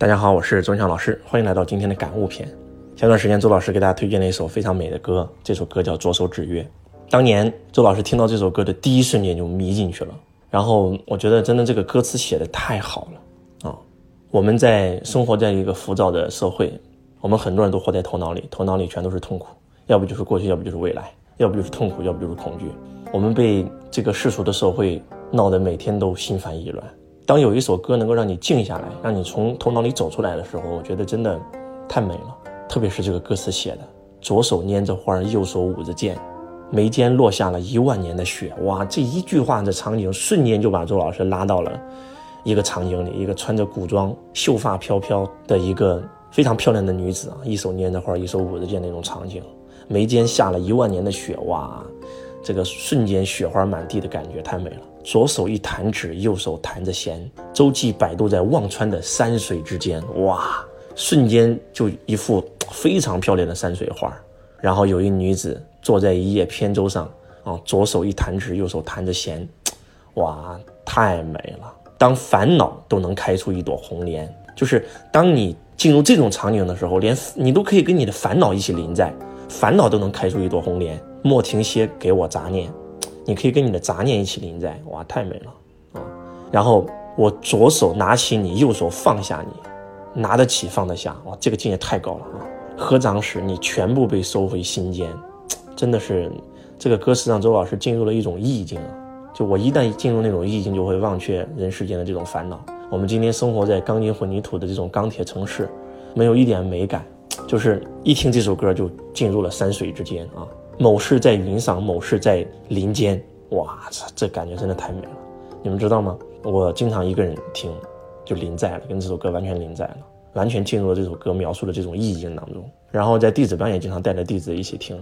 大家好，我是周强老师，欢迎来到今天的感悟篇。前段时间，周老师给大家推荐了一首非常美的歌，这首歌叫《左手指月》。当年周老师听到这首歌的第一瞬间就迷进去了，然后我觉得真的这个歌词写的太好了啊！我们在生活在一个浮躁的社会，我们很多人都活在头脑里，头脑里全都是痛苦，要不就是过去，要不就是未来，要不就是痛苦，要不就是恐惧。我们被这个世俗的社会闹得每天都心烦意乱。当有一首歌能够让你静下来，让你从头脑里走出来的时候，我觉得真的太美了。特别是这个歌词写的，左手拈着花，右手舞着剑，眉间落下了一万年的雪。哇，这一句话，这场景瞬间就把周老师拉到了一个场景里，一个穿着古装、秀发飘飘的一个非常漂亮的女子啊，一手拈着花，一手舞着剑那种场景，眉间下了一万年的雪。哇，这个瞬间雪花满地的感觉太美了。左手一弹指，右手弹着弦，周记摆渡在忘川的山水之间。哇，瞬间就一幅。非常漂亮的山水画，然后有一女子坐在一叶扁舟上，啊，左手一弹指，右手弹着弦，哇，太美了！当烦恼都能开出一朵红莲，就是当你进入这种场景的时候，连你都可以跟你的烦恼一起临在，烦恼都能开出一朵红莲。莫停歇，给我杂念，你可以跟你的杂念一起临在，哇，太美了 啊！然后我左手拿起你，右手放下你，拿得起放得下，哇，这个境界太高了啊！合掌时，你全部被收回心间，真的是这个歌词让周老师进入了一种意境啊！就我一旦进入那种意境，就会忘却人世间的这种烦恼。我们今天生活在钢筋混凝土的这种钢铁城市，没有一点美感，就是一听这首歌就进入了山水之间啊！某事在云上，某事在林间，哇，这这感觉真的太美了！你们知道吗？我经常一个人听，就临在了，跟这首歌完全临在了。完全进入了这首歌描述的这种意境当中，然后在弟子班也经常带着弟子一起听，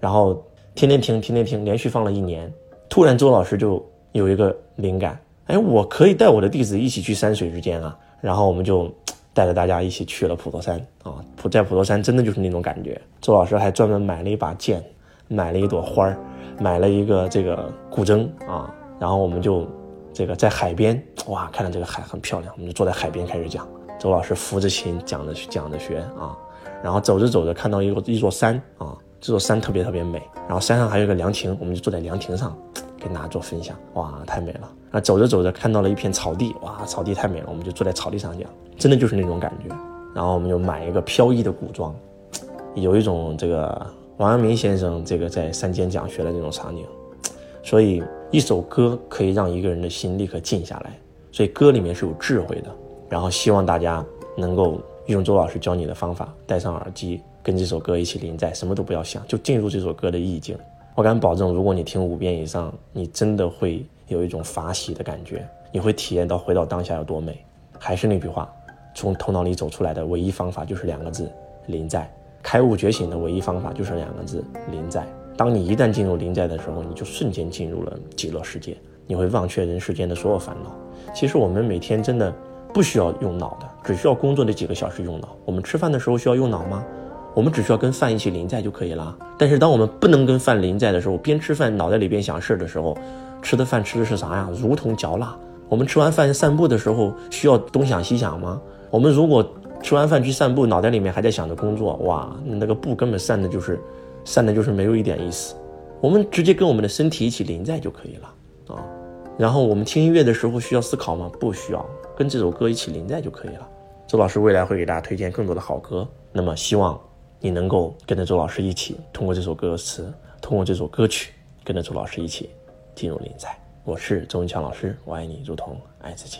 然后天天听，天天听，连续放了一年。突然周老师就有一个灵感，哎，我可以带我的弟子一起去山水之间啊！然后我们就带着大家一起去了普陀山啊，普在普陀山真的就是那种感觉。周老师还专门买了一把剑，买了一朵花儿，买了一个这个古筝啊，然后我们就这个在海边，哇，看到这个海很漂亮，我们就坐在海边开始讲。周老师扶着琴讲着讲着学啊，然后走着走着看到一个一座山啊，这座山特别特别美，然后山上还有一个凉亭，我们就坐在凉亭上跟大家做分享，哇，太美了。那走着走着看到了一片草地，哇，草地太美了，我们就坐在草地上讲，真的就是那种感觉。然后我们就买一个飘逸的古装，有一种这个王阳明先生这个在山间讲学的这种场景。所以一首歌可以让一个人的心立刻静下来，所以歌里面是有智慧的。然后希望大家能够用周老师教你的方法，戴上耳机，跟这首歌一起临在，什么都不要想，就进入这首歌的意境。我敢保证，如果你听五遍以上，你真的会有一种法喜的感觉，你会体验到回到当下有多美。还是那句话，从头脑里走出来的唯一方法就是两个字：临在。开悟觉醒的唯一方法就是两个字：临在。当你一旦进入临在的时候，你就瞬间进入了极乐世界，你会忘却人世间的所有烦恼。其实我们每天真的。不需要用脑的，只需要工作的几个小时用脑。我们吃饭的时候需要用脑吗？我们只需要跟饭一起临在就可以了。但是当我们不能跟饭临在的时候，边吃饭脑袋里边想事的时候，吃的饭吃的是啥呀？如同嚼蜡。我们吃完饭散步的时候需要东想西想吗？我们如果吃完饭去散步，脑袋里面还在想着工作，哇，那个步根本散的就是，散的就是没有一点意思。我们直接跟我们的身体一起临在就可以了啊。然后我们听音乐的时候需要思考吗？不需要。跟这首歌一起临在就可以了。周老师未来会给大家推荐更多的好歌，那么希望你能够跟着周老师一起，通过这首歌词，通过这首歌曲，跟着周老师一起进入临在。我是周文强老师，我爱你如同爱自己。